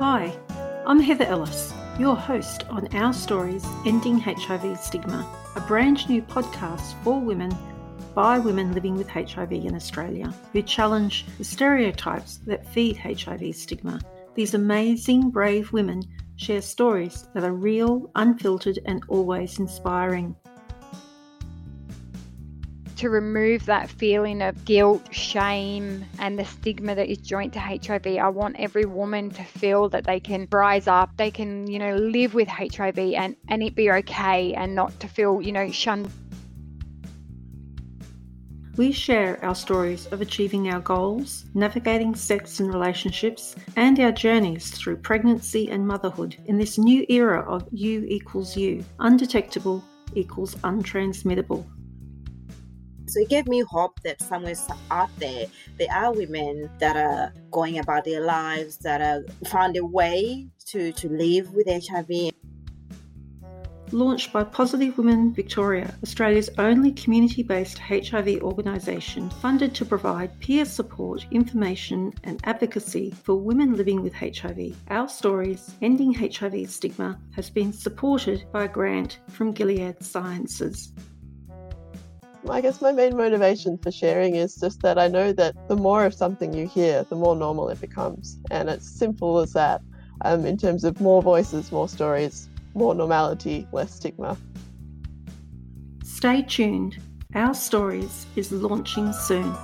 Hi, I'm Heather Ellis, your host on Our Stories Ending HIV Stigma, a brand new podcast for women by women living with HIV in Australia who challenge the stereotypes that feed HIV stigma. These amazing, brave women share stories that are real, unfiltered, and always inspiring to remove that feeling of guilt, shame, and the stigma that is joint to HIV. I want every woman to feel that they can rise up, they can, you know, live with HIV and, and it be okay and not to feel, you know, shunned. We share our stories of achieving our goals, navigating sex and relationships, and our journeys through pregnancy and motherhood in this new era of U equals U, undetectable equals untransmittable. So it gave me hope that somewhere out there, there are women that are going about their lives, that are found a way to, to live with HIV. Launched by Positive Women Victoria, Australia's only community based HIV organisation funded to provide peer support, information, and advocacy for women living with HIV. Our Stories Ending HIV Stigma has been supported by a grant from Gilead Sciences. I guess my main motivation for sharing is just that I know that the more of something you hear, the more normal it becomes. And it's simple as that um, in terms of more voices, more stories, more normality, less stigma. Stay tuned. Our Stories is launching soon.